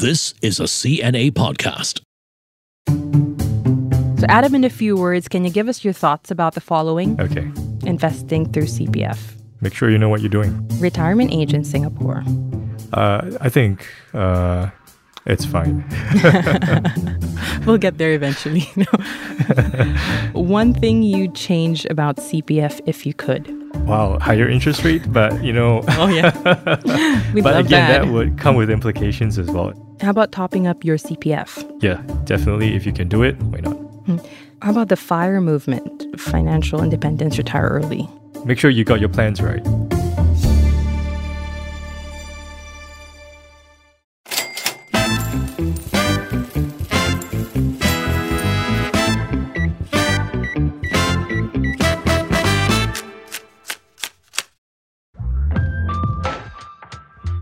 This is a CNA podcast. So, Adam, in a few words, can you give us your thoughts about the following? Okay. Investing through CPF, Make sure you know what you're doing. retirement age in Singapore. Uh, I think uh, it's fine. We'll get there eventually. One thing you'd change about CPF if you could. Wow, higher interest rate, but you know, Oh, yeah. We'd but love again, that. that would come with implications as well. How about topping up your CPF? Yeah, definitely. If you can do it, why not? Hmm. How about the FIRE movement, financial independence, retire early? Make sure you got your plans right.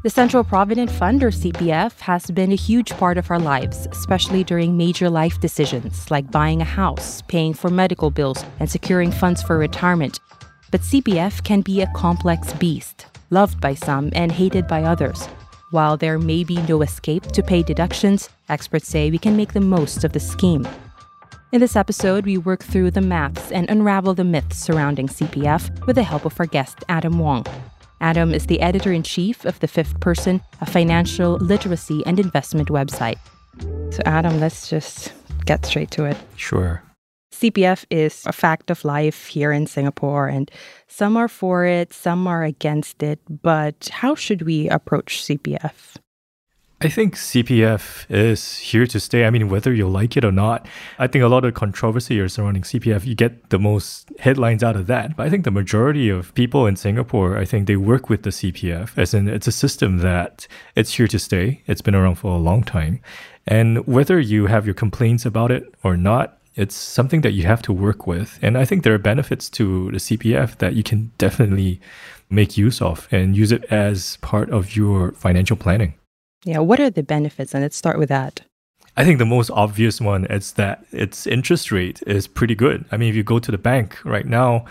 The Central Provident Fund, or CPF, has been a huge part of our lives, especially during major life decisions like buying a house, paying for medical bills, and securing funds for retirement. But CPF can be a complex beast, loved by some and hated by others. While there may be no escape to pay deductions, experts say we can make the most of the scheme. In this episode, we work through the maths and unravel the myths surrounding CPF with the help of our guest, Adam Wong. Adam is the editor in chief of The Fifth Person, a financial literacy and investment website. So, Adam, let's just get straight to it. Sure. CPF is a fact of life here in Singapore, and some are for it, some are against it. But how should we approach CPF? I think CPF is here to stay. I mean, whether you like it or not, I think a lot of controversy is surrounding CPF. You get the most headlines out of that. But I think the majority of people in Singapore, I think they work with the CPF, as in it's a system that it's here to stay. It's been around for a long time. And whether you have your complaints about it or not, it's something that you have to work with. And I think there are benefits to the CPF that you can definitely make use of and use it as part of your financial planning. Yeah, what are the benefits? And let's start with that. I think the most obvious one is that its interest rate is pretty good. I mean, if you go to the bank right now,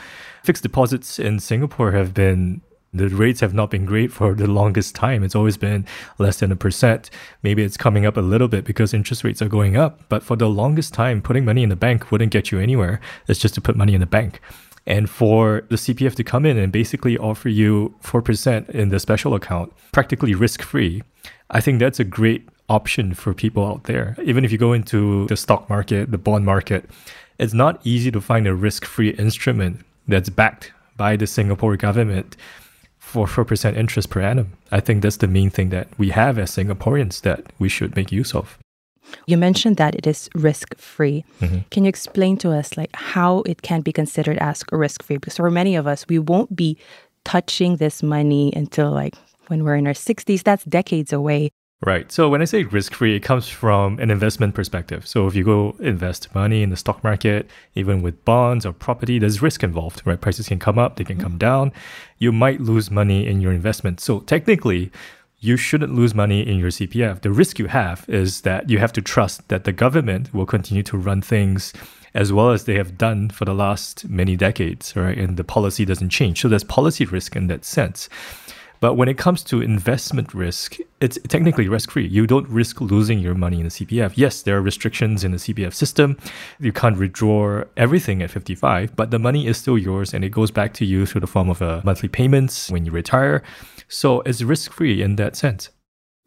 fixed deposits in Singapore have been the rates have not been great for the longest time. It's always been less than a percent. Maybe it's coming up a little bit because interest rates are going up. But for the longest time, putting money in the bank wouldn't get you anywhere. It's just to put money in the bank. And for the CPF to come in and basically offer you 4% in the special account, practically risk free, I think that's a great option for people out there. Even if you go into the stock market, the bond market, it's not easy to find a risk free instrument that's backed by the Singapore government for 4% interest per annum. I think that's the main thing that we have as Singaporeans that we should make use of. You mentioned that it is risk free. Mhm. Can you explain to us like how it can be considered as risk free? Because for many of us, we won't be touching this money until like when we're in our 60s. That's decades away. Right. So when I say risk free, it comes from an investment perspective. So if you go invest money in the stock market, even with bonds or property, there's risk involved, right? Prices can come up, they can come down. You might lose money in your investment. So technically, you shouldn't lose money in your CPF. The risk you have is that you have to trust that the government will continue to run things as well as they have done for the last many decades, right? And the policy doesn't change. So there's policy risk in that sense. But when it comes to investment risk, it's technically risk free. You don't risk losing your money in the CPF. Yes, there are restrictions in the CPF system. You can't withdraw everything at 55, but the money is still yours and it goes back to you through the form of a monthly payments when you retire. So it's risk free in that sense.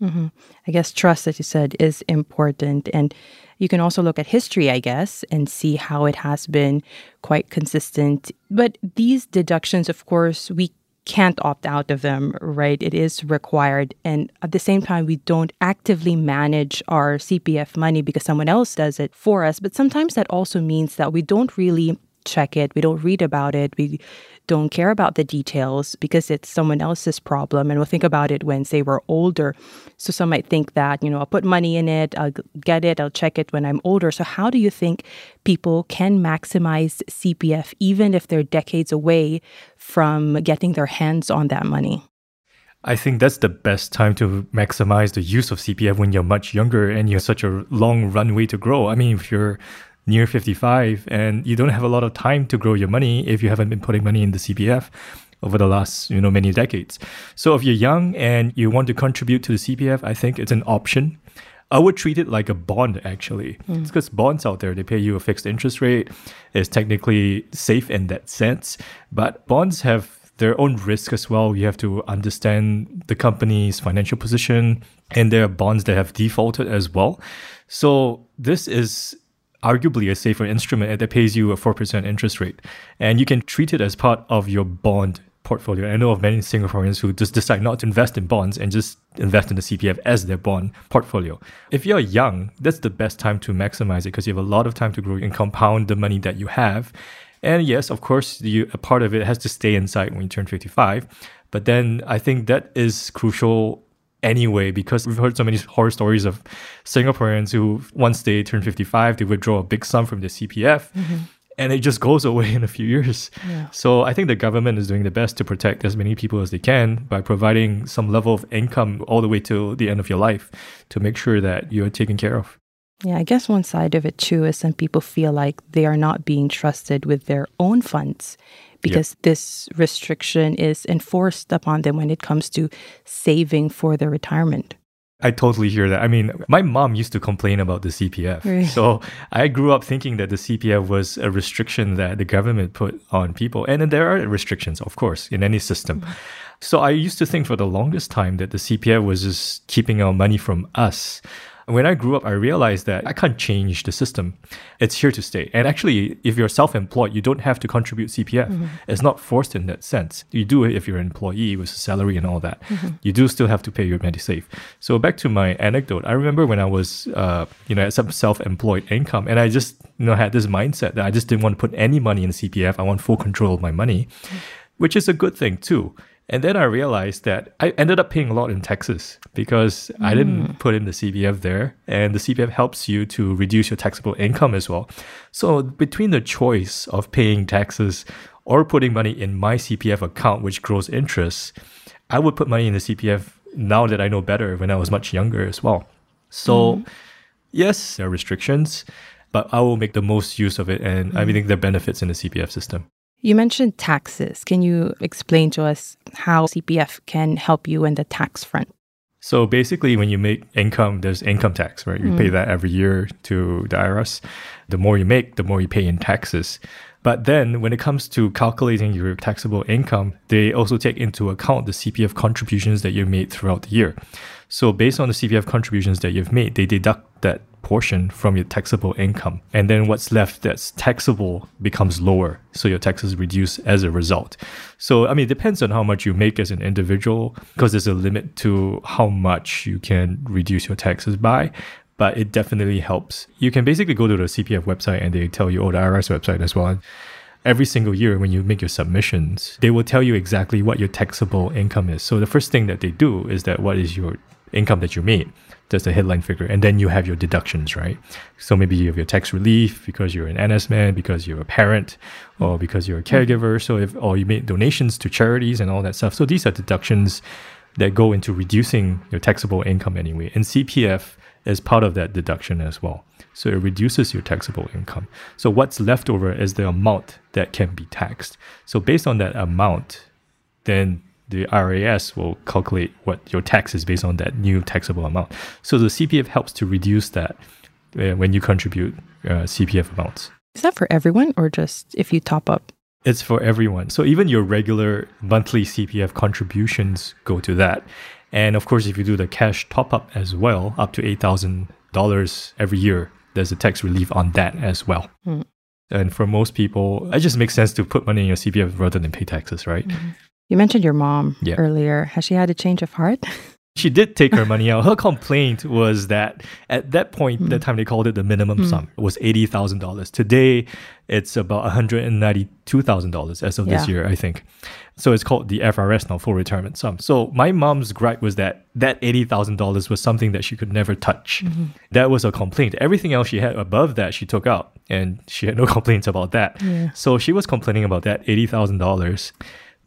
hmm I guess trust, as you said, is important. And you can also look at history, I guess, and see how it has been quite consistent. But these deductions, of course, we can't opt out of them, right? It is required. And at the same time, we don't actively manage our CPF money because someone else does it for us. But sometimes that also means that we don't really check it, we don't read about it, we don't care about the details because it's someone else's problem. And we'll think about it when, say, we're older. So some might think that, you know, I'll put money in it, I'll get it, I'll check it when I'm older. So, how do you think people can maximize CPF even if they're decades away from getting their hands on that money? I think that's the best time to maximize the use of CPF when you're much younger and you have such a long runway to grow. I mean, if you're near 55 and you don't have a lot of time to grow your money if you haven't been putting money in the CPF, over the last, you know, many decades. So if you're young and you want to contribute to the CPF, I think it's an option. I would treat it like a bond actually. Mm. It's because bonds out there, they pay you a fixed interest rate. It's technically safe in that sense. But bonds have their own risk as well. You have to understand the company's financial position, and there are bonds that have defaulted as well. So this is arguably a safer instrument that pays you a 4% interest rate. And you can treat it as part of your bond portfolio. I know of many Singaporeans who just decide not to invest in bonds and just invest in the CPF as their bond portfolio. If you're young, that's the best time to maximize it because you have a lot of time to grow and compound the money that you have. And yes, of course, you, a part of it has to stay inside when you turn 55. But then I think that is crucial anyway because we've heard so many horror stories of Singaporeans who once they turn 55 they withdraw a big sum from their CPF mm-hmm. and it just goes away in a few years. Yeah. So I think the government is doing the best to protect as many people as they can by providing some level of income all the way to the end of your life to make sure that you're taken care of. Yeah, I guess one side of it too is some people feel like they are not being trusted with their own funds because yep. this restriction is enforced upon them when it comes to saving for their retirement. I totally hear that. I mean, my mom used to complain about the CPF. Right. So I grew up thinking that the CPF was a restriction that the government put on people. And there are restrictions, of course, in any system. Mm-hmm. So I used to think for the longest time that the CPF was just keeping our money from us when I grew up, I realized that I can't change the system. It's here to stay. And actually, if you're self employed, you don't have to contribute CPF. Mm-hmm. It's not forced in that sense. You do it if you're an employee with a salary and all that. Mm-hmm. You do still have to pay your MediSave. So back to my anecdote, I remember when I was, uh, you know, some self employed income and I just, you know, had this mindset that I just didn't want to put any money in the CPF. I want full control of my money, mm-hmm. which is a good thing too. And then I realized that I ended up paying a lot in taxes because mm. I didn't hmm. put in the CPF there. And the CPF helps you to reduce your taxable income as well. So between the choice of paying taxes or putting money in my CPF account, which grows interest, I would put money in the CPF now that I know better when I was much younger as well. So, mm. yes, there are restrictions, but I will make the most use of it. And mm. I think there are benefits in the CPF system. You mentioned taxes. Can you explain to us how CPF can help you in the tax front? So basically, when you make income, there's income tax, right? You mm. pay that every year to the IRAS. The more you make, the more you pay in taxes. But then when it comes to calculating your taxable income, they also take into account the CPF contributions that you made throughout the year. So based on the CPF contributions that you've made, they deduct that portion from your taxable income. And then what's left that's taxable becomes lower. So your taxes reduce as a result. So, I mean, it depends on how much you make as an individual because there's a limit to how much you can reduce your taxes by. But it definitely helps. You can basically go to the CPF website and they tell you, oh, the IRAS website as well every single year when you make your submissions, they will tell you exactly what your taxable income is. So the first thing that they do is that what is your income that you made. That's the headline figure. And then you have your deductions, right? So maybe you have your tax relief because you're an NS man, because you're a parent, or because you're a mm-hmm. caregiver. So if or you made donations to charities and all that stuff. So these are deductions that go into reducing your taxable income anyway. And CPF is part of that deduction as well. So it reduces your taxable income. So what's left over is the amount that can be taxed. So based on that amount, then the IRAS will calculate what your tax is based on that new taxable amount. So the CPF helps to reduce that uh, when you contribute uh, CPF amounts. Is that for everyone or just if you top up? It's for everyone. So even your regular monthly CPF contributions go to that. And of course, if you do the cash top up as well, up to $8,000 every year, there's a tax relief on that as well. Mm. And for most people, it just makes sense to put money in your CPF rather than pay taxes, right? Mm-hmm. You mentioned your mom yeah. earlier. Has she had a change of heart? she did take her money out. Her complaint was that at that point, mm. that time they called it the minimum mm. sum, it was eighty thousand dollars. Today, it's about one hundred and ninety-two thousand dollars as of yeah. this year, I think. So it's called the FRS now, full retirement sum. So my mom's gripe was that that eighty thousand dollars was something that she could never touch. Mm-hmm. That was a complaint. Everything else she had above that, she took out, and she had no complaints about that. Yeah. So she was complaining about that eighty thousand dollars.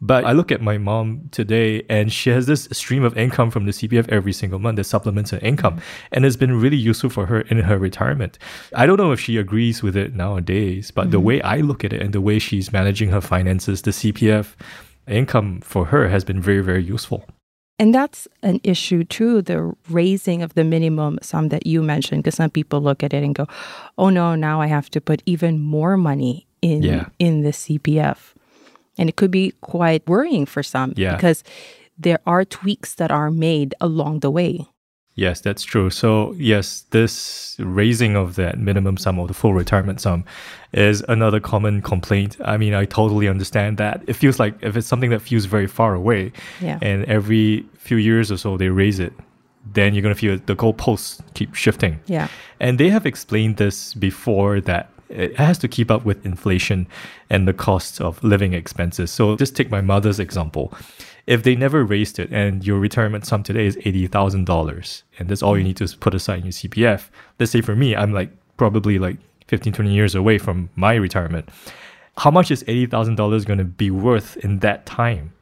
But I look at my mom today and she has this stream of income from the CPF every single month that supplements her income. And it's been really useful for her in her retirement. I don't know if she agrees with it nowadays, but mm-hmm. the way I look at it and the way she's managing her finances, the CPF income for her has been very, very useful. And that's an issue too, the raising of the minimum sum that you mentioned, because some people look at it and go, oh no, now I have to put even more money in Yeah. in the CPF. And it could be quite worrying for some Yeah. because there are tweaks that are made along the way. Yes, that's true. So, yes, this raising of that minimum sum or the full retirement sum is another common complaint. I mean, I totally understand that. It feels like if it's something that feels very far away Yeah. and every few years or so they raise it, then you're going to feel the goalposts keep shifting. Yeah. And they have explained this before that it has to keep up with inflation and the costs of living expenses. So just take my mother's example. If they never raised it and your retirement sum today is $80,000 and that's all you need to put aside in your CPF, let's say for me, I'm like probably like 15, 20 years away from my retirement. How much is $80,000 going to be worth in that time?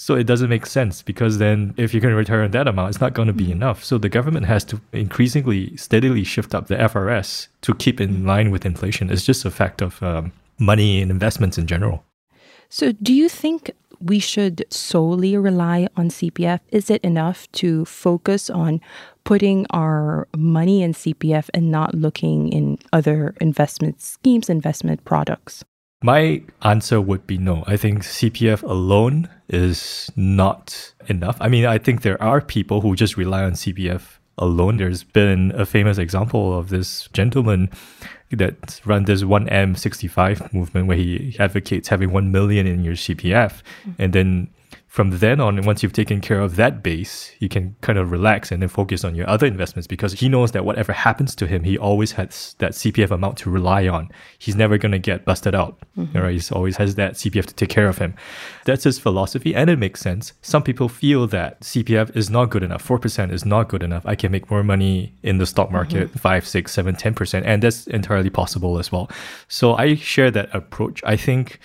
So it doesn't make sense because then if you're going to retire on that amount, it's not going to be enough. So the government has to increasingly, steadily shift up the FRS to keep in line with inflation. It's just a fact of um, money and investments in general. So, do you think we should solely rely on CPF? Is it enough to focus on putting our money in CPF and not looking in other investment schemes, investment products? My answer would be no. I think CPF alone is not enough. I mean, I think there are people who just rely on CPF alone. There's been a famous example of this gentleman that run this 1M65 movement where he advocates having 1 million in your CPF mm. and then from then on, once you've taken care of that base, you can kind of relax and then focus on your other investments because he knows that whatever happens to him, he always has that CPF amount to rely on. He's never going to get busted out. All right. He always has that CPF to take care of him. That's his philosophy and it makes sense. Some people feel that CPF is not good enough. 4% is not good enough. I can make more money in the stock market, mm-hmm. five, six, seven, ten percent And that's entirely possible as well. So I share that approach. I think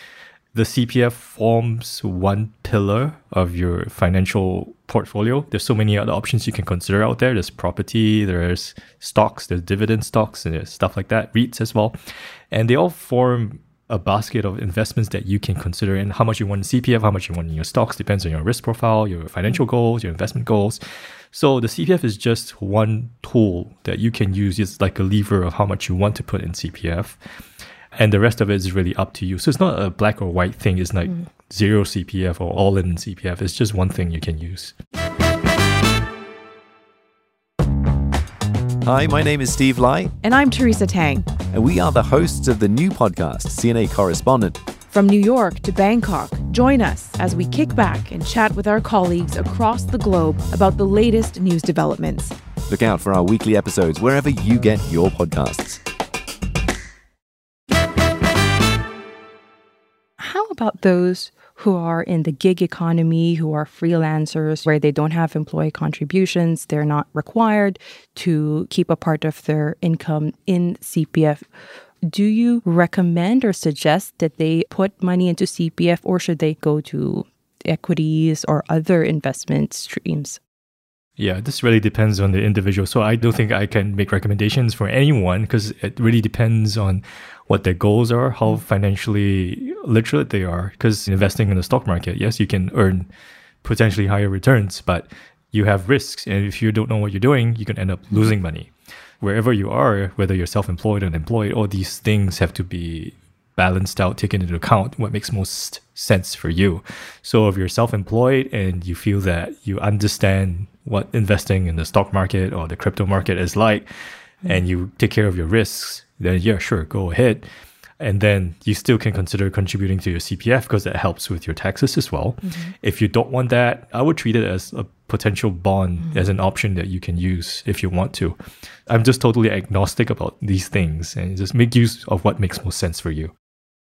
the CPF forms one pillar of your financial portfolio. There's so many other options you can consider out there. There's property, there's stocks, there's dividend stocks, and there's stuff like that, REITs as well. And they all form a basket of investments that you can consider and how much you want in CPF, how much you want in your stocks depends on your risk profile, your financial goals, your investment goals. So the CPF is just one tool that you can use. It's like a lever of how much you want to put in CPF and the rest of it is really up to you. So it's not a black or white thing. It's like mm. zero CPF or all in CPF. It's just one thing you can use. Hi, my name is Steve Lai, And I'm Teresa Tang. and we are the hosts of the new podcast, CNA Correspondent. From New York to Bangkok, join us as we kick back and chat with our colleagues across the globe about the latest news developments. Look out for our weekly episodes wherever you get your podcasts. About those who are in the gig economy, who are freelancers, where they don't have employee contributions? They're not required to keep a part of their income in CPF. Do you recommend or suggest that they put money into CPF or should they go to equities or other investment streams? Yeah, this really depends on the individual. So I don't think I can make recommendations for anyone because it really depends on what their goals are, how mm-hmm. financially literate they are. Because investing in the stock market, yes, you can earn potentially higher returns, but you have risks. And if you don't know what you're doing, you can end up losing money. Wherever you are, whether you're self employed or employed, all these things have to be balanced out, taken into account what makes most sense for you. So if you're self-employed and you feel that you understand what investing in the stock market or the crypto market is like, hmm. and you take care of your risks, then yeah, sure, go ahead. And then you still can consider contributing to your CPF because that helps with your taxes as well. Mm-hmm. If you don't want that, I would treat it as a potential bond mm-hmm. as an option that you can use if you want to. I'm just totally agnostic about these things and just make use of what makes most sense for you.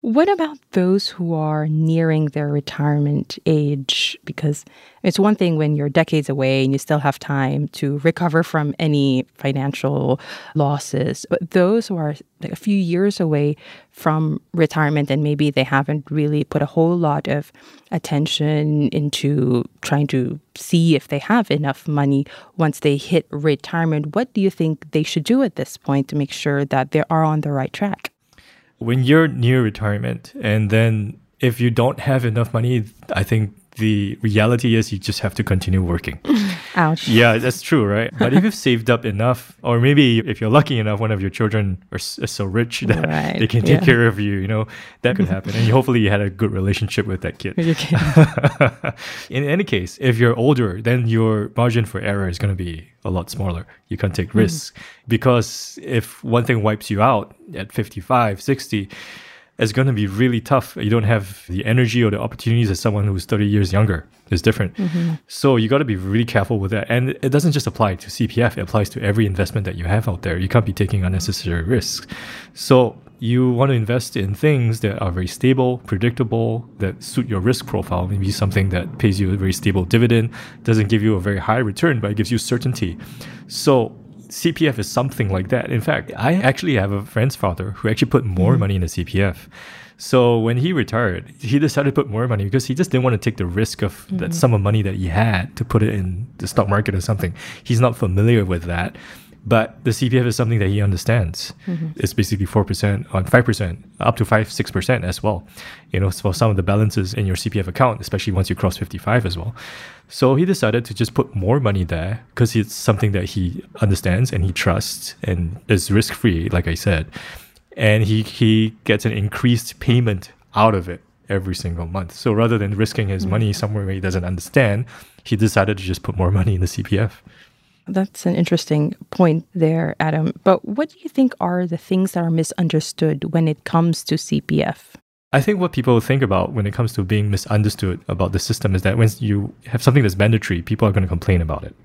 What about those who are nearing their retirement age? Because it's one thing when you're decades away and you still have time to recover from any financial losses, but those who are like a few years away from retirement and maybe they haven't really put a whole lot of attention into trying to see if they have enough money once they hit retirement, what do you think they should do at this point to make sure that they are on the right track? When you're near retirement and then if you don't have enough money, I think the reality is you just have to continue working. Ouch. yeah, that's true, right? But if you've saved up enough, or maybe if you're lucky enough, one of your children are s- is so rich that Right, they can take yeah. care of you, you know, that could happen. And hopefully you had a good relationship with that kid. In any case, if you're older, then your margin for error is going to be a lot smaller. You can't take risks because if one thing wipes you out at 55, 60, it's going to be really tough. You don't have the energy or the opportunities as someone who's 30 years younger. It's different. Mm-hmm. So you got to be really careful with that. And it doesn't just apply to CPF, it applies to every investment that you have out there. You can't be taking unnecessary risks. So you want to invest in things that are very stable, predictable, that suit your risk profile. Maybe something that pays you a very stable dividend, doesn't give you a very high return, but it gives you certainty. So CPF is something like that. In fact, ah, I actually have a friend's father who actually put more hmm. money in the CPF. So when he retired, he decided to put more money because he just didn't want to take the risk of that hmm. sum of money that he had to put it in the stock market or something. He's not familiar with that. But the CPF is something that he understands. Mm-hmm. It's basically 4% on 5%, up to 5 6% as well. You know, for some of the balances in your CPF account, especially once you cross 55 as well. So he decided to just put more money there because it's something that he understands and he trusts and is risk free, like I said. And he, he gets an increased payment out of it every single month. So rather than risking his mm. money somewhere where he doesn't understand, he decided to just put more money in the CPF. That's an interesting point there, Adam. But what do you think are the things that are misunderstood when it comes to CPF? I think what people think about when it comes to being misunderstood about the system is that when you have something that's mandatory, people are going to complain about it.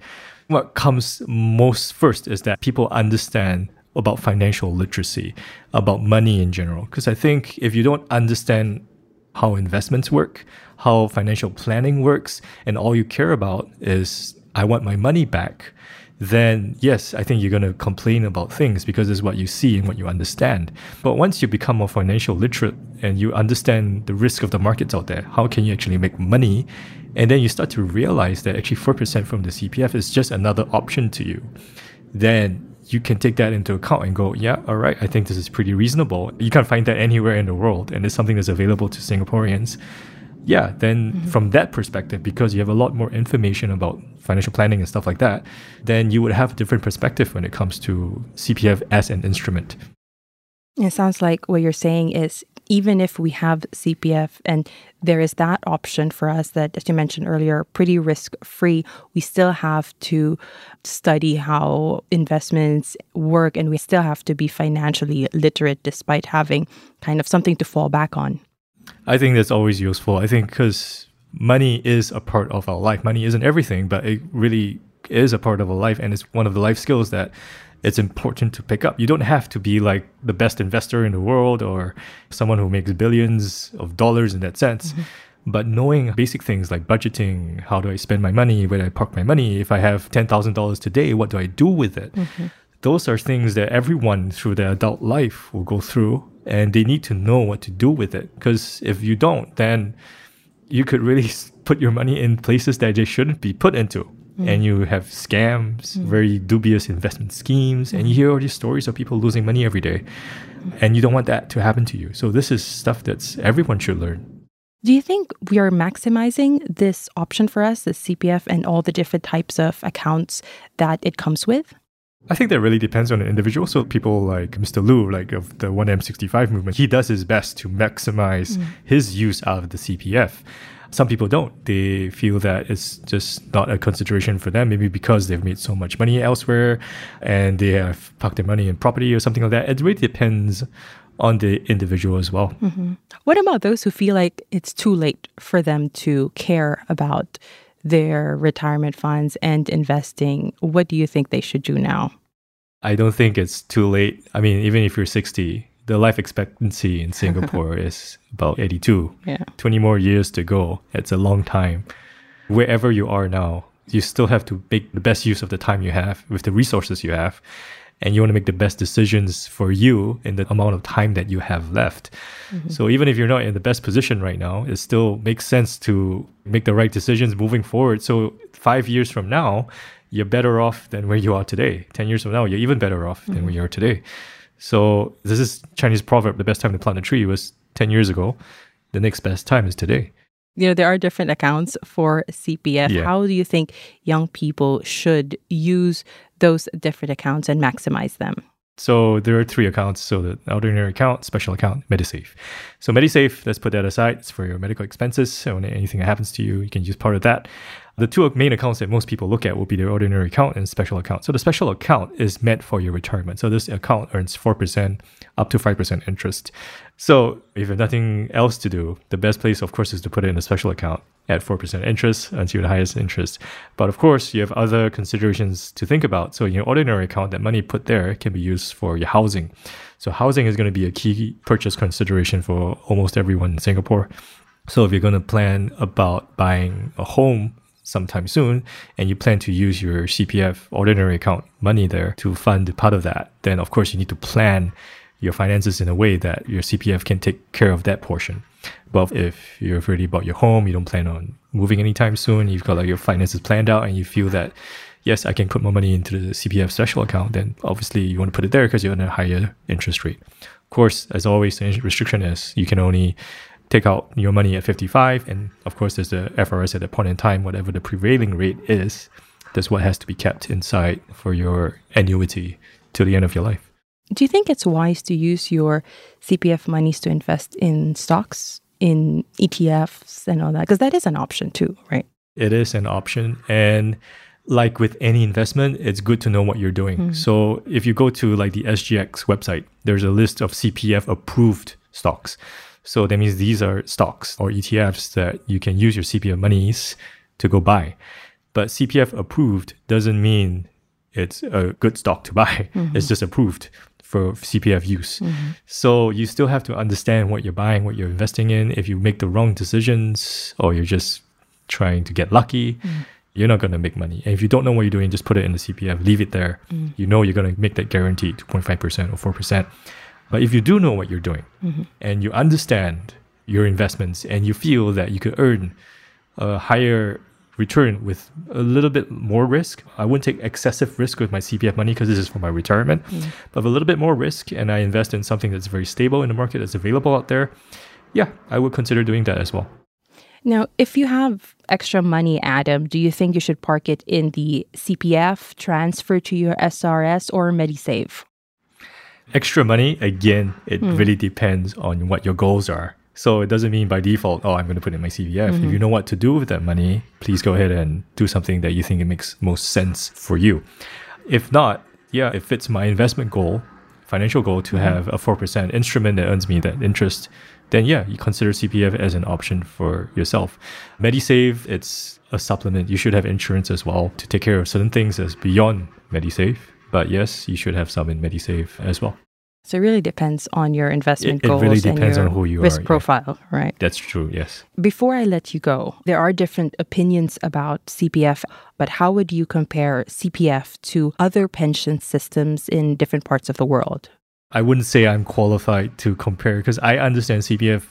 What comes most first is that people understand about financial literacy, about money in general. Because I think if you don't understand how investments work, how financial planning works, and all you care about is, I want my money back, then yes, I think you're going to complain about things because it's what you see and what you understand. But once you become more financial literate and you understand the risk of the markets out there, how can you actually make money? And then you start to realize that actually 4% from the CPF is just another option to you. Then you can take that into account and go, yeah, all right, I think this is pretty reasonable. You can't find that anywhere in the world, and it's something that's available to Singaporeans. Yeah, then mm-hmm. from that perspective, because you have a lot more information about financial planning and stuff like that, then you would have a different perspective when it comes to CPF as an instrument. It sounds like what you're saying is even if we have CPF and there is that option for us that, as you mentioned earlier, pretty risk free, we still have to study how investments work and we still have to be financially literate despite having kind of something to fall back on. I think that's always useful. I think because money is a part of our life. Money isn't everything, but it really is a part of our life, and it's one of the life skills that it's important to pick up. You don't have to be like the best investor in the world or someone who makes billions of dollars in that sense. Mm-hmm. But knowing basic things like budgeting, how do I spend my money, where do I park my money, if I have $10,000 today, what do I do with it? Mm-hmm. Those are things that everyone through their adult life will go through and they need to know what to do with it. Because if you don't, then you could really put your money in places that they shouldn't be put into. Mm. And you have scams, mm. very dubious investment schemes, and you hear all these stories of people losing money every day. And you don't want that to happen to you. So this is stuff that's everyone should learn. Do you think we are maximizing this option for us, the CPF, and all the different types of accounts that it comes with? I think that really depends on the individual. So people like Mr. Loo, like of the 1M65 movement, he does his best to maximize mm. his use out of the CPF. Some people don't. They feel that it's just not a consideration for them, maybe because they've made so much money elsewhere and they have parked their money in property or something like that. It really depends on the individual as well. Mm-hmm. What about those who feel like it's too late for them to care about their retirement funds and investing? What do you think they should do now? I don't think it's too late. I mean, even if you're 60, the life expectancy in Singapore is about 82. Yeah. 20 more years to go. It's a long time. Wherever you are now, you still have to make the best use of the time you have with the resources you have. And you want to make the best decisions for you in the amount of time that you have left. Mm-hmm. So even if you're not in the best position right now, it still makes sense to make the right decisions moving forward. So five years from now, you're better off than where you are today. 10 years from now, you're even better off than where mm-hmm. you are today. So this is Chinese proverb, the best time to plant a tree was 10 years ago. the next best time is today. You know, there are different accounts for CPF. Yeah. How do you think young people should use those different accounts and maximize them? So there are three accounts. So the ordinary account, special account, MediSave. So MediSave, let's put that aside. It's for your medical expenses. So anything that happens to you, you can use part of that. The two main accounts that most people look at will be the ordinary account and special account. So the special account is meant for your retirement. So this account earns 4% up to 5% interest. So if you have nothing else to do, the best place, of course, is to put it in a special account at 4% interest until the highest interest. But of course, you have other considerations to think about. So in your ordinary account, that money put there can be used for your housing. So housing is going to be a key purchase consideration for almost everyone in Singapore. So if you're going to plan about buying a home sometime soon and you plan to use your CPF ordinary account money there to fund part of that, then of course you need to plan your finances in a way that your CPF can take care of that portion. But if you've already bought your home, you don't plan on moving anytime soon, you've got like your finances planned out and you feel that yes, I can put more money into the CPF special account, then obviously you want to put it there because you're on a higher interest rate. Of course, as always, the restriction is you can only take out your money at 55. And of course, there's the FRS at that point in time, whatever the prevailing rate is, that's what has to be kept inside for your annuity till the end of your life. Do you think it's wise to use your CPF monies to invest in stocks, in ETFs, and all that? Because that is an option too, right? It is an option. And like with any investment, it's good to know what you're doing. Mm. So if you go to like the SGX website, there's a list of CPF approved stocks. So that means these are stocks or ETFs that you can use your CPF monies to go buy. But CPF approved doesn't mean it's a good stock to buy. Mm-hmm. It's just approved for CPF use. Mm-hmm. So you still have to understand what you're buying, what you're investing in. If you make the wrong decisions or you're just trying to get lucky, mm. you're not going to make money. And if you don't know what you're doing, just put it in the CPF, leave it there. Mm. You know you're going to make that guarantee 2.5% or 4%. But if you do know what you're doing mm-hmm. and you understand your investments and you feel that you could earn a higher return with a little bit more risk, I wouldn't take excessive risk with my CPF money because this is for my retirement, mm. but with a little bit more risk and I invest in something that's very stable in the market that's available out there, yeah, I would consider doing that as well. Now, if you have extra money, Adam, do you think you should park it in the CPF, transfer to your SRS, or MediSave? Extra money, again, it hmm. really depends on what your goals are. So it doesn't mean by default, oh, I'm going to put it in my CPF. If mm-hmm. you know what to do with that money, please go ahead and do something that you think it makes most sense for you. If not, yeah, it fits my investment goal, financial goal to mm-hmm. have a 4% instrument that earns me that interest, then yeah, you consider CPF as an option for yourself. MediSave, it's a supplement. You should have insurance as well to take care of certain things as beyond MediSave. But yes, you should have some in MediSave as well. So it really depends on your investment It- it goals really and depends your on who you risk are, yeah. profile, right? That's true, yes. Before I let you go, there are different opinions about CPF, but how would you compare CPF to other pension systems in different parts of the world? I wouldn't say I'm qualified to compare because I understand CPF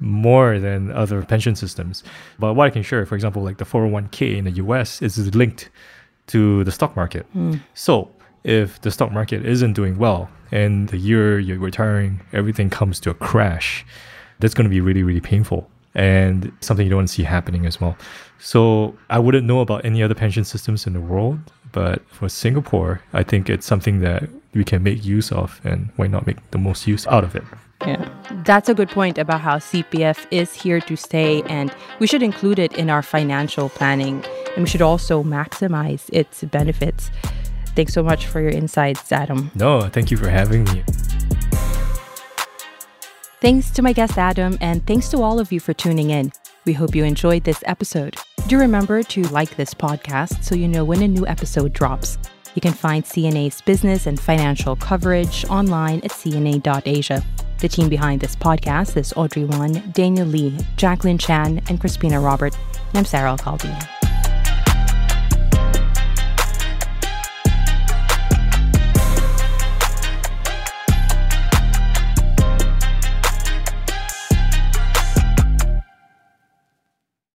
more than other pension systems. But what I can share, for example, like the 401k in the US is linked to the stock market. Hmm. So if the stock market isn't doing well and the year you're retiring, everything comes to a crash, that's going to be really, really painful and something you don't want to see happening as well. So I wouldn't know about any other pension systems in the world, but for Singapore, I think it's something that we can make use of and why not make the most use out of it. Yeah. That's a good point about how CPF is here to stay, and we should include it in our financial planning, and we should also maximize its benefits. Thanks so much for your insights, Adam. No, thank you for having me. Thanks to my guest Adam, and thanks to all of you for tuning in. We hope you enjoyed this episode. Do remember to like this podcast so you know when a new episode drops. You can find CNA's business and financial coverage online at cna.asia. The team behind this podcast is Audrey Wan, Daniel Lee, Jacqueline Chan, and Crispina Robert. And I'm Sarah Al-Khaldi.